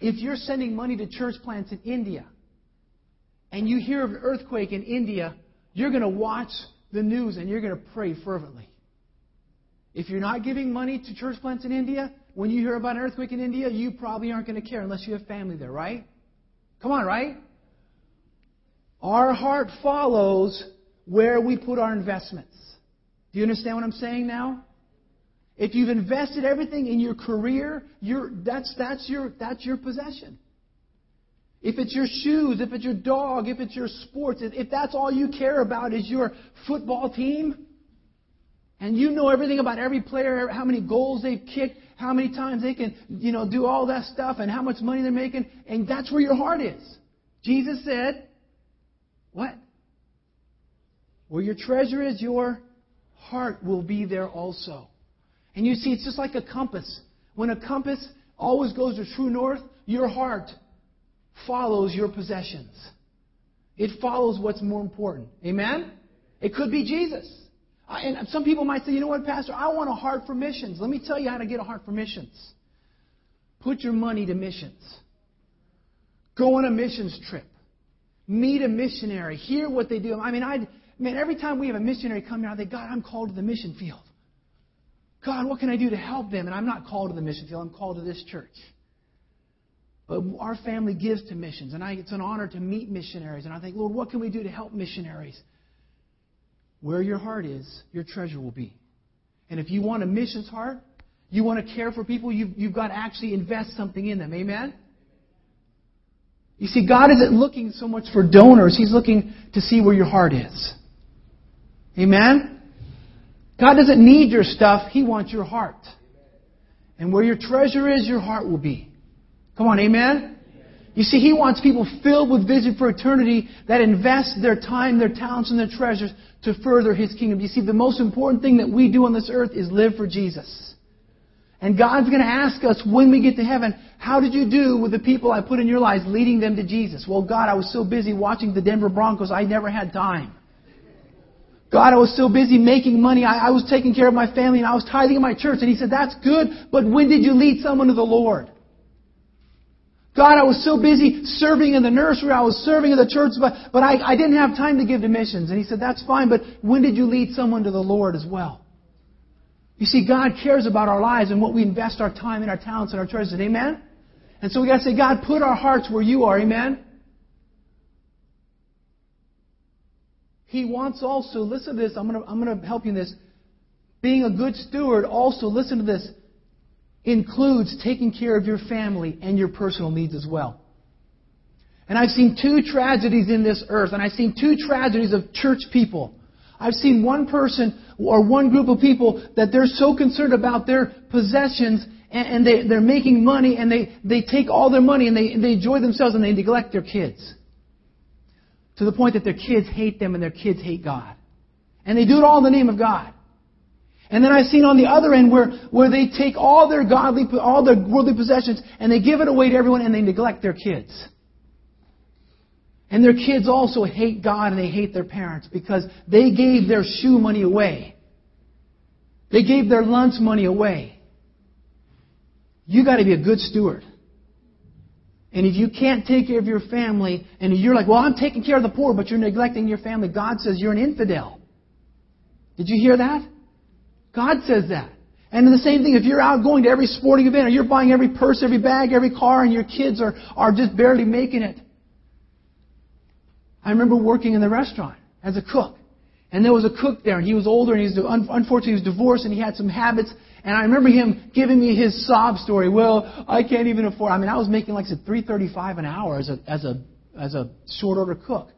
If you're sending money to church plants in India and you hear of an earthquake in India, you're going to watch the news and you're going to pray fervently. If you're not giving money to church plants in India, when you hear about an earthquake in India, you probably aren't going to care unless you have family there, right? Come on, right? Our heart follows where we put our investments. Do you understand what I'm saying now? If you've invested everything in your career, that's, that's, your, that's your possession. If it's your shoes, if it's your dog, if it's your sports, if that's all you care about is your football team, and you know everything about every player, how many goals they've kicked, how many times they can, you know, do all that stuff, and how much money they're making, and that's where your heart is. Jesus said, what? Where your treasure is, your heart will be there also. And you see, it's just like a compass. When a compass always goes to true north, your heart follows your possessions. It follows what's more important. Amen? It could be Jesus. And some people might say, you know what, Pastor, I want a heart for missions. Let me tell you how to get a heart for missions. Put your money to missions. Go on a missions trip. Meet a missionary. Hear what they do. I mean, I man, every time we have a missionary come here, I think, God, I'm called to the mission field. God, what can I do to help them? And I'm not called to the mission field, I'm called to this church. But our family gives to missions, and I, it's an honor to meet missionaries. And I think, Lord, what can we do to help missionaries? Where your heart is, your treasure will be. And if you want a missions heart, you want to care for people, you've, you've got to actually invest something in them. Amen? You see, God isn't looking so much for donors, He's looking to see where your heart is. Amen? God doesn't need your stuff, He wants your heart. And where your treasure is, your heart will be. Come on, amen? You see, He wants people filled with vision for eternity that invest their time, their talents, and their treasures to further His kingdom. You see, the most important thing that we do on this earth is live for Jesus. And God's going to ask us when we get to heaven, how did you do with the people I put in your lives leading them to Jesus? Well, God, I was so busy watching the Denver Broncos, I never had time. God, I was so busy making money. I, I, was taking care of my family and I was tithing in my church. And he said, that's good, but when did you lead someone to the Lord? God, I was so busy serving in the nursery. I was serving in the church, but, but I, I didn't have time to give to missions. And he said, that's fine, but when did you lead someone to the Lord as well? You see, God cares about our lives and what we invest our time and our talents and our treasures. Amen? And so we gotta say, God, put our hearts where you are. Amen? He wants also, listen to this, I'm going to, I'm going to help you in this. Being a good steward also, listen to this, includes taking care of your family and your personal needs as well. And I've seen two tragedies in this earth, and I've seen two tragedies of church people. I've seen one person or one group of people that they're so concerned about their possessions and, they, they're making money and they, they take all their money and they, they enjoy themselves and they neglect their kids to the point that their kids hate them and their kids hate God. And they do it all in the name of God. And then I've seen on the other end where, where they take all their godly, all their worldly possessions and they give it away to everyone and they neglect their kids. And their kids also hate God and they hate their parents because they gave their shoe money away. They gave their lunch money away. You gotta be a good steward. And if you can't take care of your family, and you're like, well, I'm taking care of the poor, but you're neglecting your family, God says you're an infidel. Did you hear that? God says that. And the same thing, if you're out going to every sporting event, or you're buying every purse, every bag, every car, and your kids are, are just barely making it. I remember working in the restaurant as a cook. And there was a cook there, and he was older, and he was, unfortunately, he was divorced, and he had some habits. And I remember him giving me his sob story. Well, I can't even afford. I mean, I was making like I said, three thirty-five an hour as a as a as a short order cook.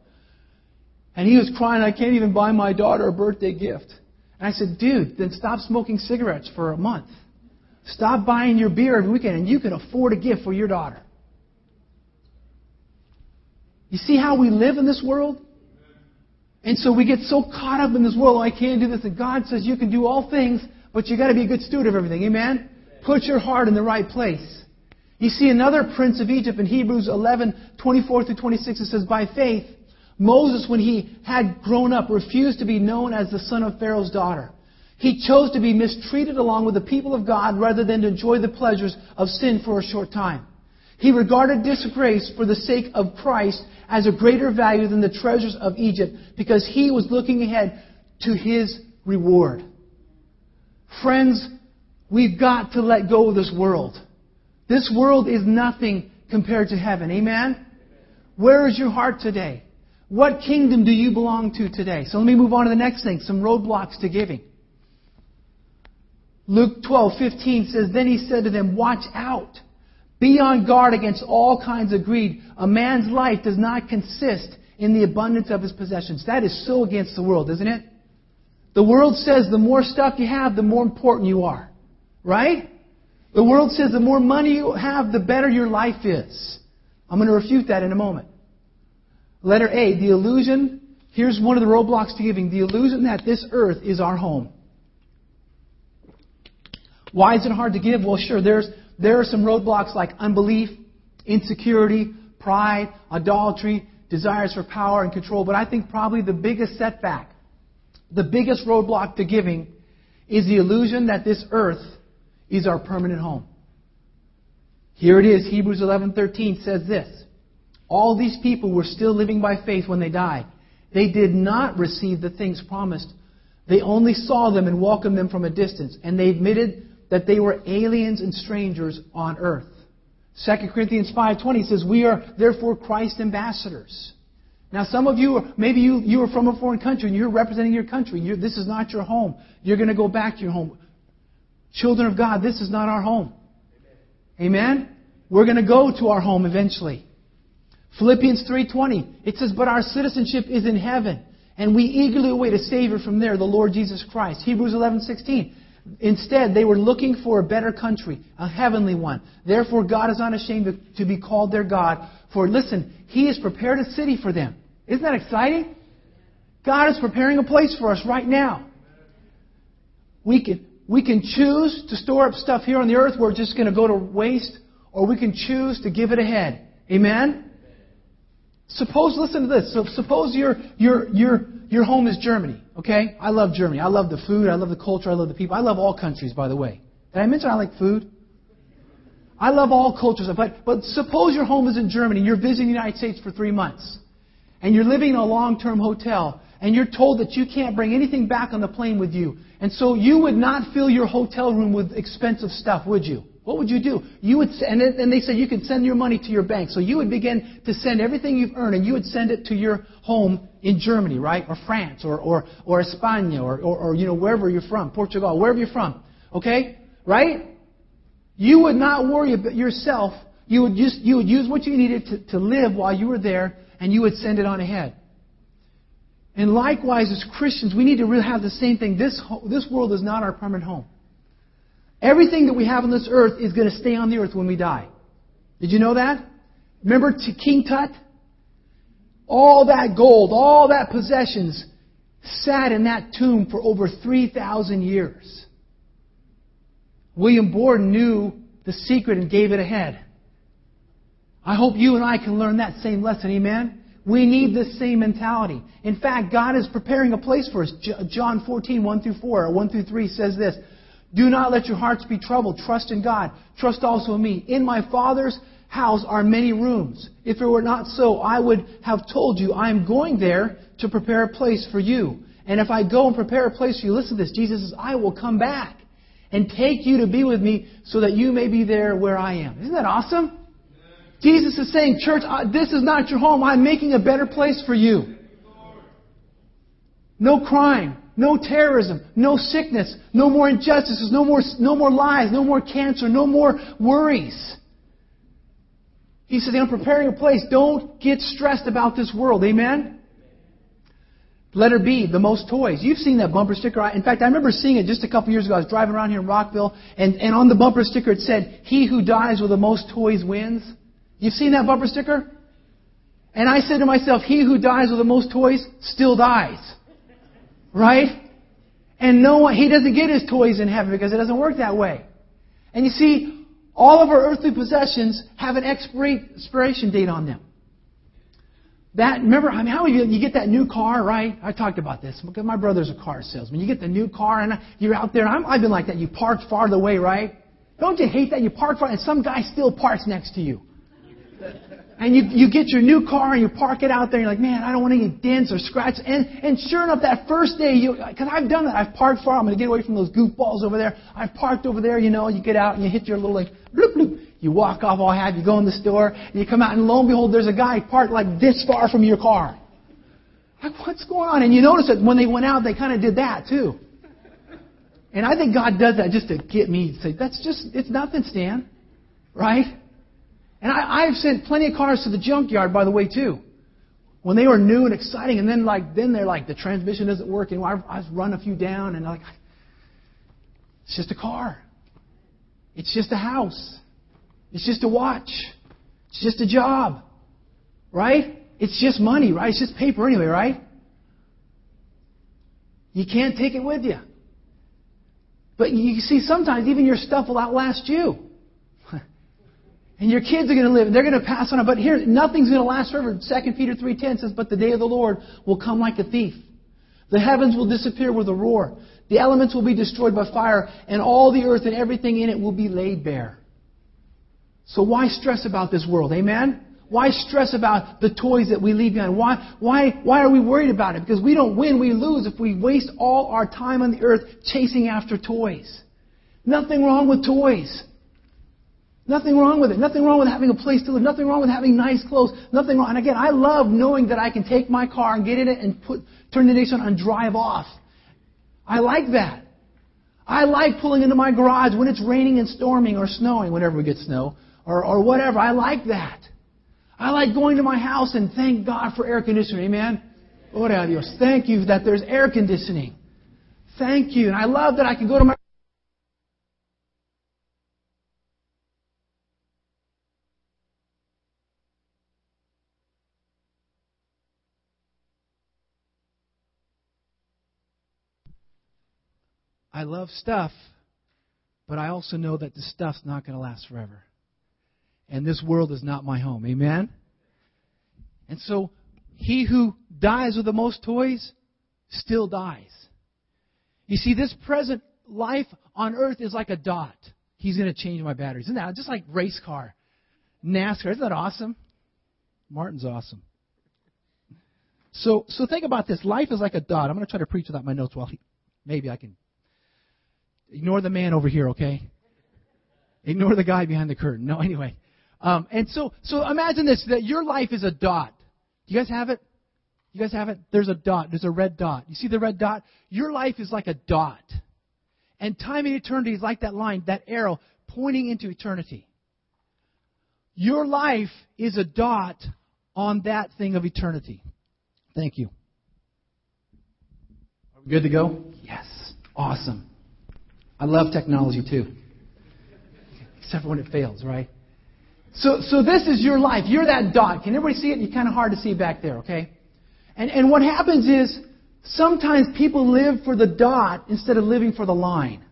And he was crying, I can't even buy my daughter a birthday gift. And I said, dude, then stop smoking cigarettes for a month. Stop buying your beer every weekend, and you can afford a gift for your daughter. You see how we live in this world? And so we get so caught up in this world, I can't do this. And God says you can do all things, but you got to be a good steward of everything. Amen? Put your heart in the right place. You see another prince of Egypt in Hebrews 11, 24 through 26. It says, By faith, Moses, when he had grown up, refused to be known as the son of Pharaoh's daughter. He chose to be mistreated along with the people of God rather than to enjoy the pleasures of sin for a short time. He regarded disgrace for the sake of Christ as a greater value than the treasures of Egypt because he was looking ahead to his reward. Friends, we've got to let go of this world. This world is nothing compared to heaven. Amen? Where is your heart today? What kingdom do you belong to today? So let me move on to the next thing, some roadblocks to giving. Luke 12:15 says, Then he said to them, Watch out. Be on guard against all kinds of greed. A man's life does not consist in the abundance of his possessions. That is so against the world, isn't it? The world says the more stuff you have, the more important you are. Right? The world says the more money you have, the better your life is. I'm going to refute that in a moment. Letter A, the illusion. Here's one of the roadblocks to giving. The illusion that this earth is our home. Why is it hard to give? Well, sure, there's, there are some roadblocks like unbelief, insecurity, pride, idolatry, desires for power and control. But I think probably the biggest setback, the biggest roadblock to giving is the illusion that this earth is our permanent home. Here it is, Hebrews 11:13 says this. All these people were still living by faith when they died. They did not receive the things promised. They only saw them and welcomed them from a distance, and they admitted that they were aliens and strangers on earth. 2 Corinthians 5:20 says, "We are therefore Christ's ambassadors." Now, some of you, maybe you, you are from a foreign country and you're representing your country. You're, this is not your home. You're going to go back to your home. Children of God, this is not our home. Amen? We're going to go to our home eventually. Philippians 3:20 it says but our citizenship is in heaven and we eagerly await a savior from there the Lord Jesus Christ. Hebrews 11:16 Instead, they were looking for a better country, a heavenly one. Therefore, God is not ashamed to, be called their God. For listen, He has prepared a city for them. Isn't that exciting? God is preparing a place for us right now. We can, we can choose to store up stuff here on the earth where it's just going to go to waste, or we can choose to give it ahead. Amen? Suppose, listen to this. So suppose you're, you're, your, your, your home is Germany, okay? I love Germany. I love the food. I love the culture. I love the people. I love all countries, by the way. Did I mention I like food? I love all cultures. But, but suppose your home is in Germany. You're visiting the United States for three months. And you're living in a long-term hotel. And you're told that you can't bring anything back on the plane with you. And so you would not fill your hotel room with expensive stuff, would you? What would you do? You would, and, and they said you could send your money to your bank. So you would begin to send everything you've earned, and you would send it to your home in Germany, right, or France, or or or España, or, or or you know wherever you're from, Portugal, wherever you're from. Okay, right? You would not worry about yourself. You would just you would use what you needed to, to live while you were there, and you would send it on ahead. And likewise, as Christians, we need to really have the same thing. This this world is not our permanent home. Everything that we have on this earth is going to stay on the earth when we die. Did you know that? Remember to King Tut? All that gold, all that possessions sat in that tomb for over 3,000 years. William Borden knew the secret and gave it ahead. I hope you and I can learn that same lesson, amen? We need this same mentality. In fact, God is preparing a place for us. John 14, 1 through 4, or 1 through 3 says this. Do not let your hearts be troubled. Trust in God. Trust also in me. In my Father's house are many rooms. If it were not so, I would have told you, I am going there to prepare a place for you. And if I go and prepare a place for you, listen to this. Jesus says, I will come back and take you to be with me so that you may be there where I am. Isn't that awesome? Jesus is saying, church, this is not your home. I'm making a better place for you. No crime, no terrorism, no sickness, no more injustices, no more, no more lies, no more cancer, no more worries. He says, I'm preparing a place. Don't get stressed about this world. Amen? Letter B, the most toys. You've seen that bumper sticker. In fact, I remember seeing it just a couple years ago. I was driving around here in Rockville, and, and on the bumper sticker it said, He who dies with the most toys wins. You've seen that bumper sticker? And I said to myself, He who dies with the most toys still dies. Right? And no one, he doesn't get his toys in heaven because it doesn't work that way. And you see, all of our earthly possessions have an expiration date on them. That remember, I mean, how you, you get that new car, right? I talked about this because my brother's a car salesman. You get the new car and you're out there. I'm, I've been like that. You parked farther away, right? Don't you hate that you park far and some guy still parks next to you? And you, you get your new car and you park it out there and you're like, man, I don't want any dents or scratches. And, and sure enough, that first day, you, cause I've done that. I've parked far. I'm going to get away from those goofballs over there. I've parked over there, you know, you get out and you hit your little like, bloop, bloop. You walk off all happy, you go in the store, and you come out and lo and behold, there's a guy parked like this far from your car. Like, what's going on? And you notice that when they went out, they kind of did that too. And I think God does that just to get me to say, that's just, it's nothing, Stan. Right? And I, I've sent plenty of cars to the junkyard, by the way, too. When they were new and exciting, and then like then they're like the transmission isn't working. I've, I've run a few down, and like it's just a car. It's just a house. It's just a watch. It's just a job, right? It's just money, right? It's just paper anyway, right? You can't take it with you. But you see, sometimes even your stuff will outlast you. And your kids are going to live, and they're going to pass on. But here, nothing's going to last forever. 2 Peter 3.10 says, But the day of the Lord will come like a thief. The heavens will disappear with a roar. The elements will be destroyed by fire, and all the earth and everything in it will be laid bare. So why stress about this world? Amen? Why stress about the toys that we leave behind? Why, why, why are we worried about it? Because we don't win, we lose if we waste all our time on the earth chasing after toys. Nothing wrong with toys. Nothing wrong with it. Nothing wrong with having a place to live. Nothing wrong with having nice clothes. Nothing wrong. And again, I love knowing that I can take my car and get in it and put, turn the ignition on and drive off. I like that. I like pulling into my garage when it's raining and storming or snowing, whenever we get snow, or, or whatever. I like that. I like going to my house and thank God for air conditioning. Amen? Ora Dios. Thank you that there's air conditioning. Thank you. And I love that I can go to my I love stuff, but I also know that the stuff's not going to last forever. And this world is not my home. Amen? And so, he who dies with the most toys still dies. You see, this present life on earth is like a dot. He's going to change my batteries. Isn't that just like race car? NASCAR. Isn't that awesome? Martin's awesome. So, so think about this. Life is like a dot. I'm going to try to preach without my notes while he, maybe I can Ignore the man over here, okay? Ignore the guy behind the curtain. No, anyway. Um, and so, so imagine this: that your life is a dot. Do you guys have it? You guys have it? There's a dot. There's a red dot. You see the red dot? Your life is like a dot. And time and eternity is like that line, that arrow pointing into eternity. Your life is a dot on that thing of eternity. Thank you. Are we good to go? Yes. Awesome. I love technology too. Except when it fails, right? So, so this is your life. You're that dot. Can everybody see it? You're kind of hard to see back there, okay? And, and what happens is sometimes people live for the dot instead of living for the line.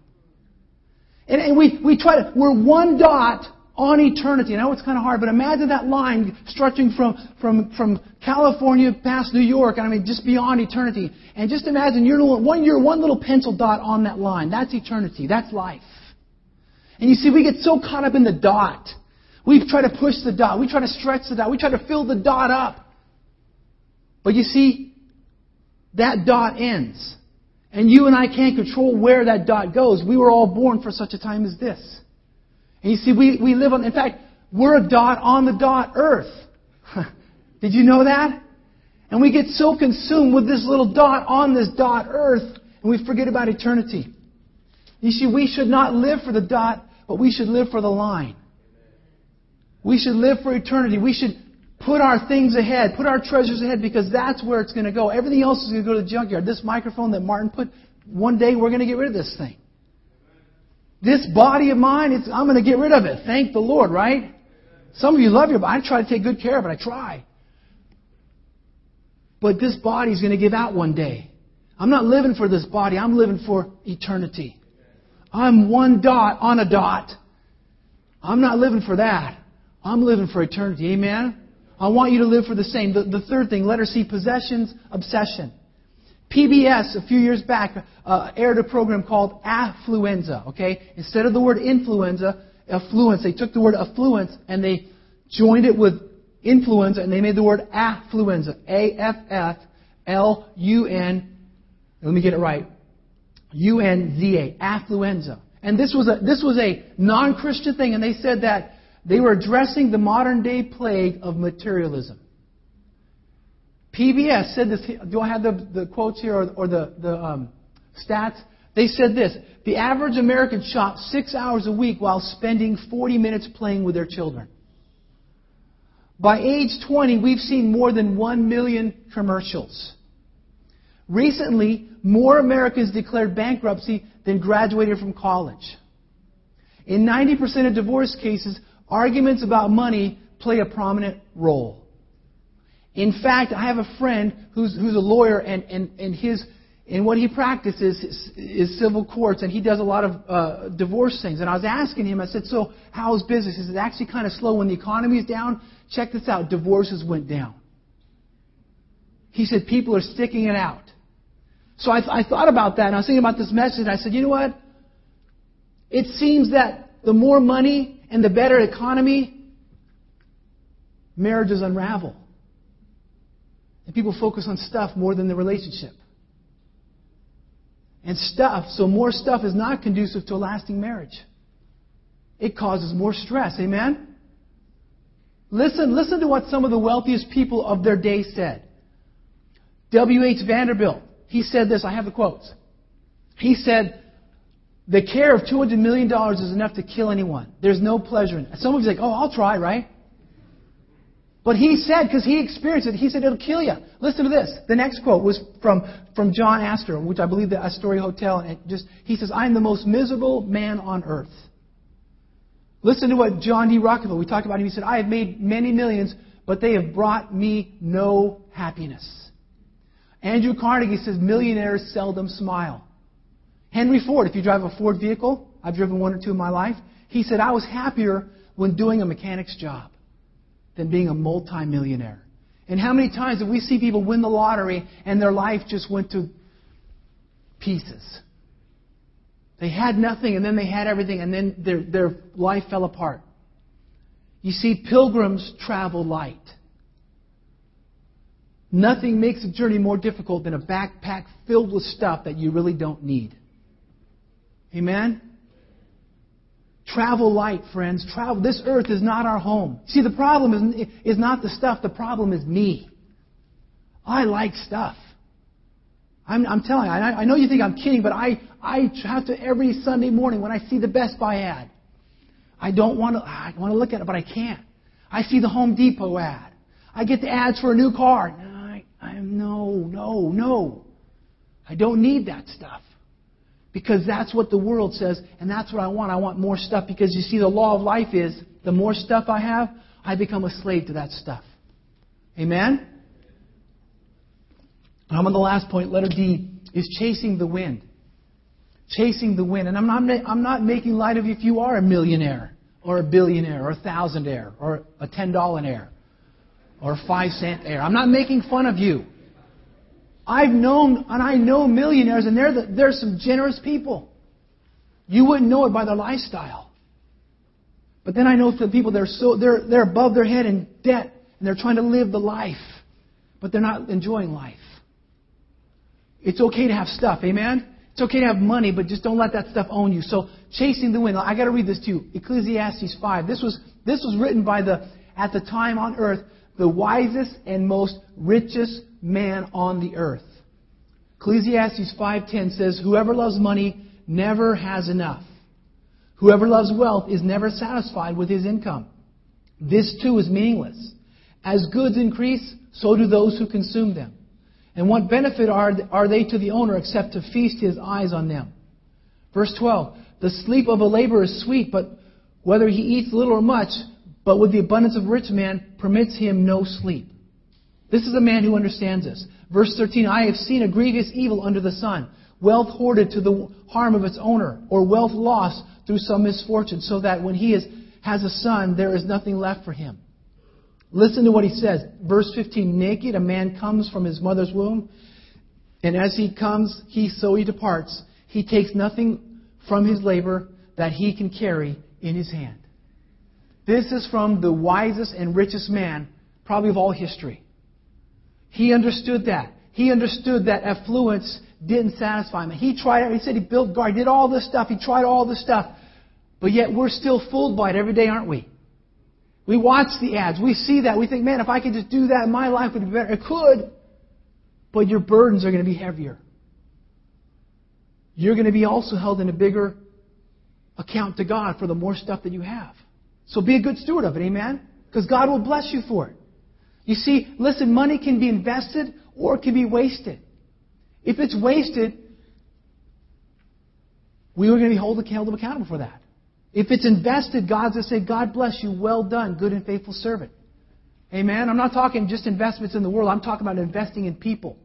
And, and we, we try to, we're one dot on eternity. I know it's kind of hard, but imagine that line stretching from, from, from California past New York, and I mean just beyond eternity. And just imagine you're one, you're one little pencil dot on that line. That's eternity. That's life. And you see, we get so caught up in the dot. We try to push the dot. We try to stretch the dot. We try to fill the dot up. But you see, that dot ends. And you and I can't control where that dot goes. We were all born for such a time as this. And you see, we, we live on, in fact, we're a dot on the dot earth. Did you know that? And we get so consumed with this little dot on this dot earth, and we forget about eternity. You see, we should not live for the dot, but we should live for the line. We should live for eternity. We should put our things ahead, put our treasures ahead, because that's where it's going to go. Everything else is going to go to the junkyard. This microphone that Martin put, one day we're going to get rid of this thing. This body of mine, I'm going to get rid of it. Thank the Lord, right? Some of you love your body. I try to take good care of it. I try. But this body is going to give out one day. I'm not living for this body. I'm living for eternity. I'm one dot on a dot. I'm not living for that. I'm living for eternity. Amen? I want you to live for the same. The, the third thing, letter C, possessions, obsession. PBS a few years back uh, aired a program called Affluenza. Okay, instead of the word influenza, affluence, they took the word affluence and they joined it with influenza, and they made the word affluenza. A F F L U N. Let me get it right. U N Z A. Affluenza. And this was a this was a non-Christian thing, and they said that they were addressing the modern day plague of materialism. PBS said this. Do I have the, the quotes here or, or the, the um, stats? They said this The average American shops six hours a week while spending 40 minutes playing with their children. By age 20, we've seen more than 1 million commercials. Recently, more Americans declared bankruptcy than graduated from college. In 90% of divorce cases, arguments about money play a prominent role. In fact, I have a friend who's, who's a lawyer, and, and, and his and what he practices is, is, civil courts, and he does a lot of uh, divorce things. And I was asking him, I said, "So how's business?" Said, "It's actually kind of slow when the economy is down. Check this out: divorces went down." He said, "People are sticking it out." So I, I thought about that, and I was thinking about this message. And I said, "You know what? It seems that the more money and the better economy, marriages unravel, and people focus on stuff more than the relationship." and stuff, so more stuff is not conducive to a lasting marriage. It causes more stress. Amen? Listen, listen to what some of the wealthiest people of their day said. W.H. Vanderbilt, he said this, I have the quotes. He said, the care of $200 million is enough to kill anyone. There's no pleasure in it. Some of you like, oh, I'll try, right? But he said, because he experienced it, he said it'll kill you. Listen to this. The next quote was from, from John Astor, which I believe the Astoria Hotel. And just he says, "I am the most miserable man on earth." Listen to what John D. Rockefeller. We talked about him. He said, "I have made many millions, but they have brought me no happiness." Andrew Carnegie says, "Millionaires seldom smile." Henry Ford, if you drive a Ford vehicle, I've driven one or two in my life. He said, "I was happier when doing a mechanic's job." Than being a multimillionaire. And how many times have we see people win the lottery and their life just went to pieces? They had nothing and then they had everything and then their, their life fell apart. You see, pilgrims travel light. Nothing makes a journey more difficult than a backpack filled with stuff that you really don't need. Amen? Travel light, friends. Travel. This earth is not our home. See, the problem is, is not the stuff. The problem is me. I like stuff. I'm, I'm telling you, I, I know you think I'm kidding, but I, I have to every Sunday morning when I see the Best Buy ad. I don't want to, I want to look at it, but I can't. I see the Home Depot ad. I get the ads for a new car. No, I, I, no, no, no. I don't need that stuff. Because that's what the world says, and that's what I want. I want more stuff because you see, the law of life is the more stuff I have, I become a slave to that stuff. Amen? I'm on the last point. Letter D is chasing the wind. Chasing the wind. And I'm not, I'm not making light of you if you are a millionaire, or a billionaire, or a thousandaire, or a ten dollar heir, or a five cent heir. I'm not making fun of you. I've known, and I know millionaires, and they're, the, they're some generous people. You wouldn't know it by their lifestyle. But then I know the people that are so, they're, they're above their head in debt, and they're trying to live the life, but they're not enjoying life. It's okay to have stuff, amen? It's okay to have money, but just don't let that stuff own you. So, chasing the wind. I got to read this to you. Ecclesiastes 5. This was, this was written by the, at the time on earth, the wisest and most richest man on the earth. Ecclesiastes 5:10 says, "Whoever loves money never has enough. Whoever loves wealth is never satisfied with his income. This too is meaningless. As goods increase, so do those who consume them. And what benefit are, are they to the owner except to feast his eyes on them?" Verse 12, "The sleep of a laborer is sweet, but whether he eats little or much, but with the abundance of rich man permits him no sleep." This is a man who understands this. Verse 13, I have seen a grievous evil under the sun, wealth hoarded to the harm of its owner, or wealth lost through some misfortune, so that when he is, has a son, there is nothing left for him. Listen to what he says. Verse 15, naked a man comes from his mother's womb, and as he comes, he so he departs. He takes nothing from his labor that he can carry in his hand. This is from the wisest and richest man, probably of all history. He understood that. He understood that affluence didn't satisfy him. He tried, he said he built guard, he did all this stuff, he tried all this stuff. But yet we're still fooled by it every day, aren't we? We watch the ads. We see that. We think, man, if I could just do that, my life would be better. It could. But your burdens are going to be heavier. You're going to be also held in a bigger account to God for the more stuff that you have. So be a good steward of it, amen? Because God will bless you for it. You see, listen, money can be invested or it can be wasted. If it's wasted, we are going to be held accountable for that. If it's invested, God's going to say, God bless you, well done, good and faithful servant. Amen? I'm not talking just investments in the world, I'm talking about investing in people.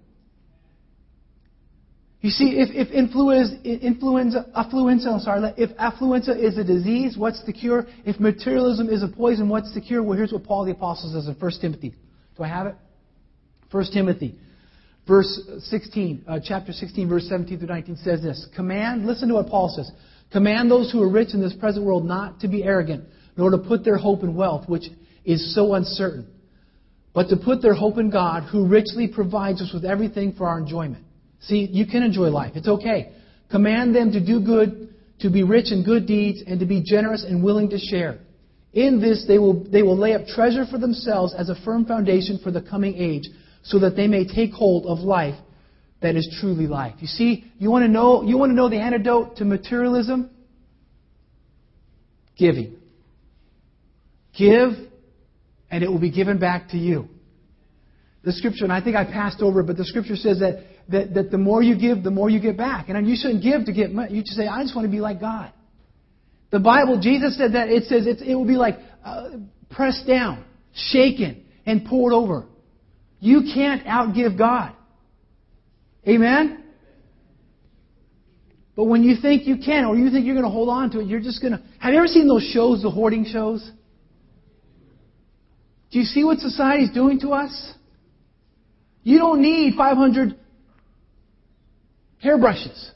You see, if, if influenza, influenza, affluenza, I'm sorry, if affluenza is a disease, what's the cure? If materialism is a poison, what's the cure? Well, here's what Paul the Apostle says in 1 Timothy. Do I have it? 1 Timothy, verse 16, uh, chapter 16, verse 17 through 19 says this. Command, listen to what Paul says. Command those who are rich in this present world not to be arrogant, nor to put their hope in wealth, which is so uncertain, but to put their hope in God, who richly provides us with everything for our enjoyment. See, you can enjoy life. It's okay. Command them to do good, to be rich in good deeds, and to be generous and willing to share. In this, they will, they will lay up treasure for themselves as a firm foundation for the coming age, so that they may take hold of life that is truly life. You see, you want to know, you want to know the antidote to materialism? Giving. Give, and it will be given back to you. The scripture, and I think I passed over it, but the scripture says that, that, that the more you give, the more you get back. And you shouldn't give to get money. You should say, I just want to be like God. The Bible, Jesus said that it says it will be like uh, pressed down, shaken, and poured over. You can't outgive God. Amen? But when you think you can, or you think you're going to hold on to it, you're just going to. Have you ever seen those shows, the hoarding shows? Do you see what society's doing to us? You don't need 500 hairbrushes.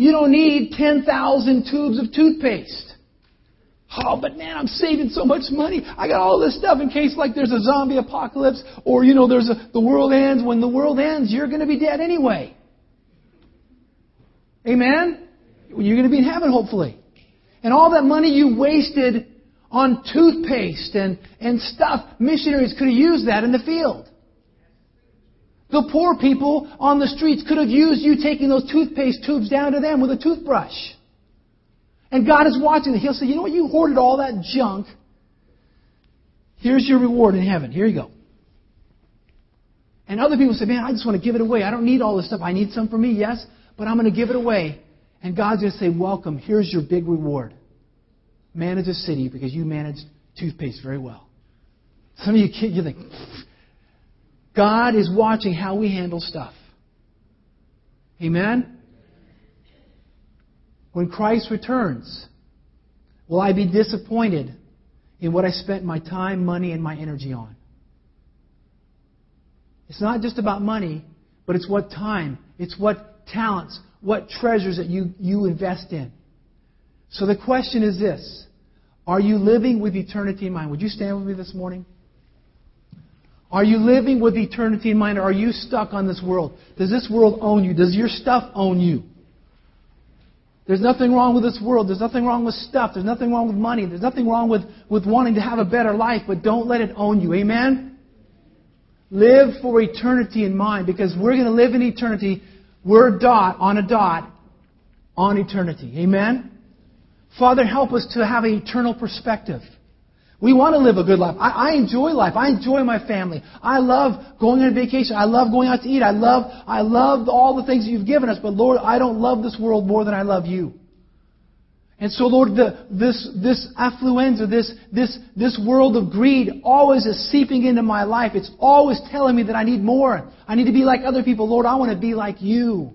You don't need 10,000 tubes of toothpaste. Oh, but man, I'm saving so much money. I got all this stuff in case like there's a zombie apocalypse or, you know, there's a, the world ends. When the world ends, you're going to be dead anyway. Amen? You're going to be in heaven, hopefully. And all that money you wasted on toothpaste and, and stuff, missionaries could have used that in the field. The poor people on the streets could have used you taking those toothpaste tubes down to them with a toothbrush. And God is watching. He'll say, you know what? You hoarded all that junk. Here's your reward in heaven. Here you go. And other people say, man, I just want to give it away. I don't need all this stuff. I need some for me, yes, but I'm going to give it away. And God's going to say, welcome. Here's your big reward. Manage a city because you managed toothpaste very well. Some of you kids, you think, God is watching how we handle stuff. Amen? When Christ returns, will I be disappointed in what I spent my time, money, and my energy on? It's not just about money, but it's what time, it's what talents, what treasures that you, you invest in. So the question is this Are you living with eternity in mind? Would you stand with me this morning? Are you living with eternity in mind or are you stuck on this world? Does this world own you? Does your stuff own you? There's nothing wrong with this world. There's nothing wrong with stuff. There's nothing wrong with money. There's nothing wrong with, with wanting to have a better life, but don't let it own you. Amen? Live for eternity in mind because we're going to live in eternity. We're a dot on a dot on eternity. Amen? Father, help us to have an eternal perspective. We want to live a good life. I, I, enjoy life. I enjoy my family. I love going on vacation. I love going out to eat. I love, I love all the things that you've given us. But Lord, I don't love this world more than I love you. And so, Lord, the, this, this affluenza, this, this, this world of greed always is seeping into my life. It's always telling me that I need more. I need to be like other people. Lord, I want to be like you.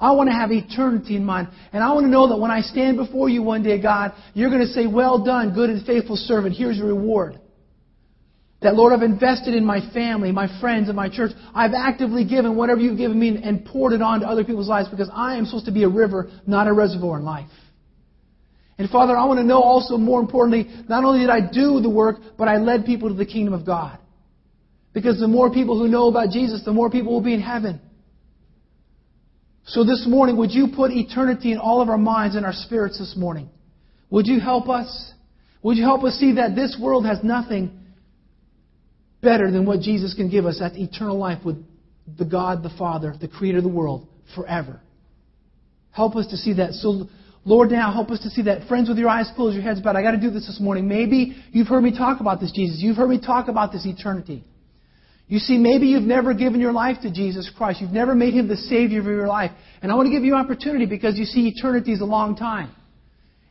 I want to have eternity in mind. And I want to know that when I stand before you one day, God, you're going to say, Well done, good and faithful servant. Here's your reward. That, Lord, I've invested in my family, my friends, and my church. I've actively given whatever you've given me and poured it on to other people's lives because I am supposed to be a river, not a reservoir in life. And Father, I want to know also, more importantly, not only did I do the work, but I led people to the kingdom of God. Because the more people who know about Jesus, the more people will be in heaven. So this morning, would you put eternity in all of our minds and our spirits this morning? Would you help us? Would you help us see that this world has nothing better than what Jesus can give us? That's eternal life with the God, the Father, the Creator of the world, forever. Help us to see that. So, Lord, now help us to see that. Friends, with your eyes closed, your heads bowed, I got to do this this morning. Maybe you've heard me talk about this, Jesus. You've heard me talk about this eternity. You see, maybe you've never given your life to Jesus Christ. You've never made Him the Savior of your life. And I want to give you an opportunity because you see, eternity is a long time.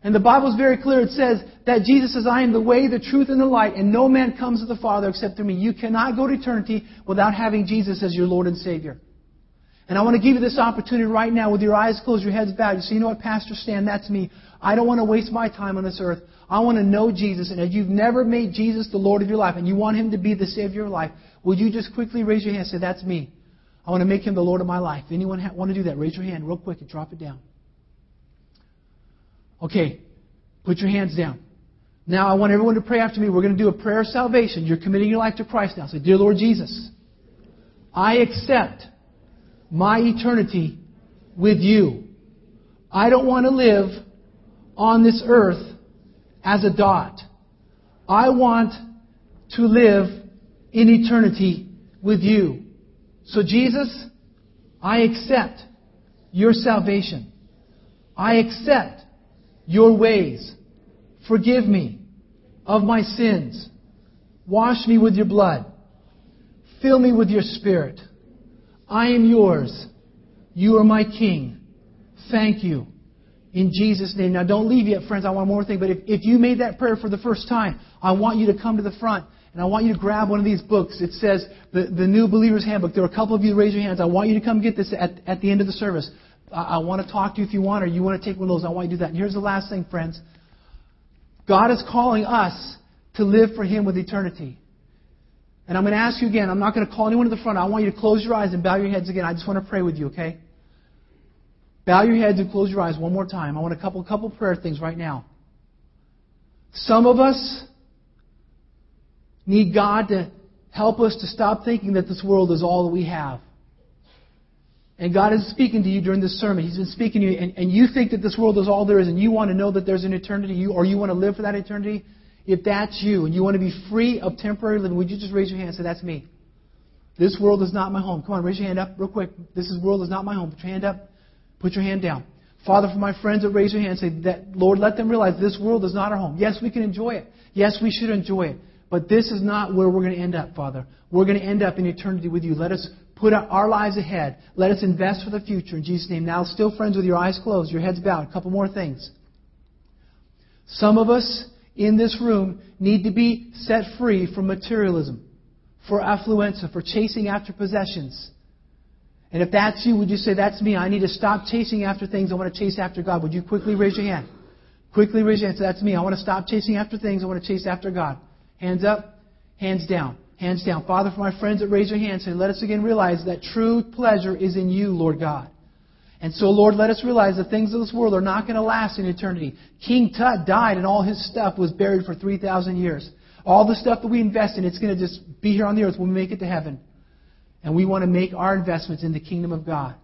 And the Bible is very clear. It says that Jesus says, I am the way, the truth, and the light, and no man comes to the Father except through me. You cannot go to eternity without having Jesus as your Lord and Savior. And I want to give you this opportunity right now with your eyes closed, your heads bowed. You say, you know what, Pastor Stan, that's me. I don't want to waste my time on this earth. I want to know Jesus. And if you've never made Jesus the Lord of your life and you want Him to be the Savior of your life, would you just quickly raise your hand and say, that's me. I want to make Him the Lord of my life. Anyone want to do that? Raise your hand real quick and drop it down. Okay, put your hands down. Now I want everyone to pray after me. We're going to do a prayer of salvation. You're committing your life to Christ now. Say, Dear Lord Jesus, I accept my eternity with you. I don't want to live on this earth as a dot. I want to live in eternity with you. So Jesus, I accept your salvation. I accept your ways. Forgive me of my sins. Wash me with your blood. Fill me with your spirit. I am yours. You are my king. Thank you. In Jesus' name. Now don't leave yet, friends. I want one more thing. But if, if you made that prayer for the first time, I want you to come to the front and I want you to grab one of these books. It says the, the New Believer's Handbook. There are a couple of you raise your hands. I want you to come get this at, at the end of the service. I, I want to talk to you if you want, or you want to take one of those. I want you to do that. And here's the last thing, friends. God is calling us to live for Him with eternity. And I'm going to ask you again. I'm not going to call anyone to the front. I want you to close your eyes and bow your heads again. I just want to pray with you, okay? Bow your heads and close your eyes one more time. I want a couple couple prayer things right now. Some of us need God to help us to stop thinking that this world is all that we have. And God is speaking to you during this sermon. He's been speaking to you, and, and you think that this world is all there is, and you want to know that there's an eternity, you, or you want to live for that eternity. If that's you, and you want to be free of temporary living, would you just raise your hand and say, That's me? This world is not my home. Come on, raise your hand up real quick. This is, world is not my home. Put your hand up. Put your hand down. Father, for my friends that raise your hand, say that, Lord, let them realize this world is not our home. Yes, we can enjoy it. Yes, we should enjoy it. But this is not where we're going to end up, Father. We're going to end up in eternity with you. Let us put our lives ahead. Let us invest for the future in Jesus' name. Now, still, friends, with your eyes closed, your heads bowed, a couple more things. Some of us in this room need to be set free from materialism, for affluenza, for chasing after possessions. And if that's you, would you say, That's me? I need to stop chasing after things. I want to chase after God. Would you quickly raise your hand? Quickly raise your hand. Say, That's me. I want to stop chasing after things. I want to chase after God. Hands up, hands down, hands down. Father, for my friends that raise their hands, say, let us again realize that true pleasure is in you, Lord God. And so, Lord, let us realize the things of this world are not going to last in eternity. King Tut died and all his stuff was buried for 3,000 years. All the stuff that we invest in, it's going to just be here on the earth when we make it to heaven. And we want to make our investments in the kingdom of God.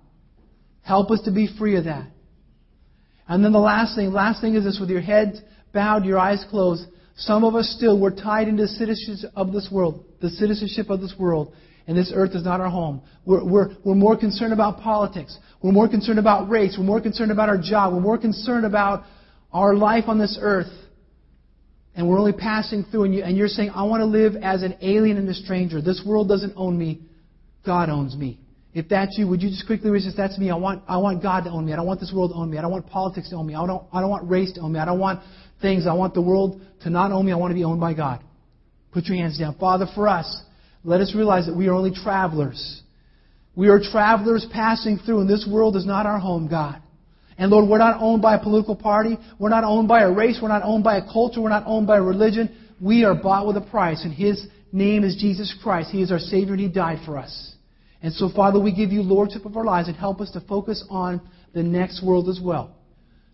Help us to be free of that. And then the last thing, last thing is this with your head bowed, your eyes closed. Some of us still, we're tied into the citizenship of this world, the citizenship of this world. And this earth is not our home. We're, we're, we're more concerned about politics. We're more concerned about race. We're more concerned about our job. We're more concerned about our life on this earth. And we're only passing through. And, you, and you're saying, I want to live as an alien and a stranger. This world doesn't own me. God owns me. If that's you, would you just quickly resist? That's me. I want, I want God to own me. I don't want this world to own me. I don't want politics to own me. I don't, I don't want race to own me. I don't want things. I want the world to not own me. I want to be owned by God. Put your hands down. Father, for us, let us realize that we are only travelers. We are travelers passing through, and this world is not our home, God. And Lord, we're not owned by a political party. We're not owned by a race. We're not owned by a culture. We're not owned by a religion. We are bought with a price, and His name is Jesus Christ. He is our Savior, and He died for us. And so, Father, we give you lordship of our lives and help us to focus on the next world as well.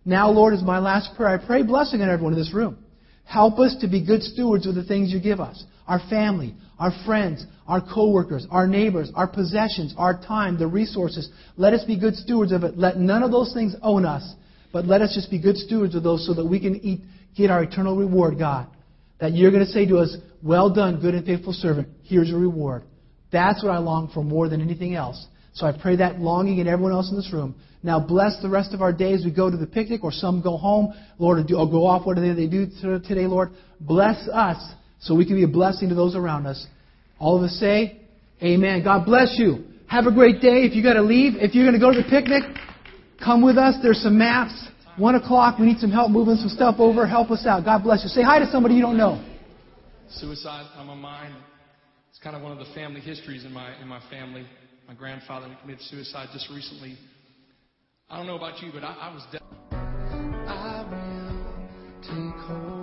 Now, Lord, is my last prayer. I pray blessing on everyone in this room. Help us to be good stewards of the things you give us. Our family, our friends, our coworkers, our neighbors, our possessions, our time, the resources. Let us be good stewards of it. Let none of those things own us, but let us just be good stewards of those so that we can eat, get our eternal reward, God. That you're going to say to us, Well done, good and faithful servant. Here's your reward. That's what I long for more than anything else. So I pray that longing in everyone else in this room. Now bless the rest of our days. We go to the picnic or some go home, Lord, or, do, or go off. What do they do today, Lord? Bless us so we can be a blessing to those around us. All of us say, Amen. God bless you. Have a great day. If you got to leave, if you're going to go to the picnic, come with us. There's some maps. One o'clock. We need some help moving some stuff over. Help us out. God bless you. Say hi to somebody you don't know. Suicide on my mind. It's kind of one of the family histories in my in my family my grandfather committed suicide just recently. I don't know about you, but I, I was. dead. I will take hold.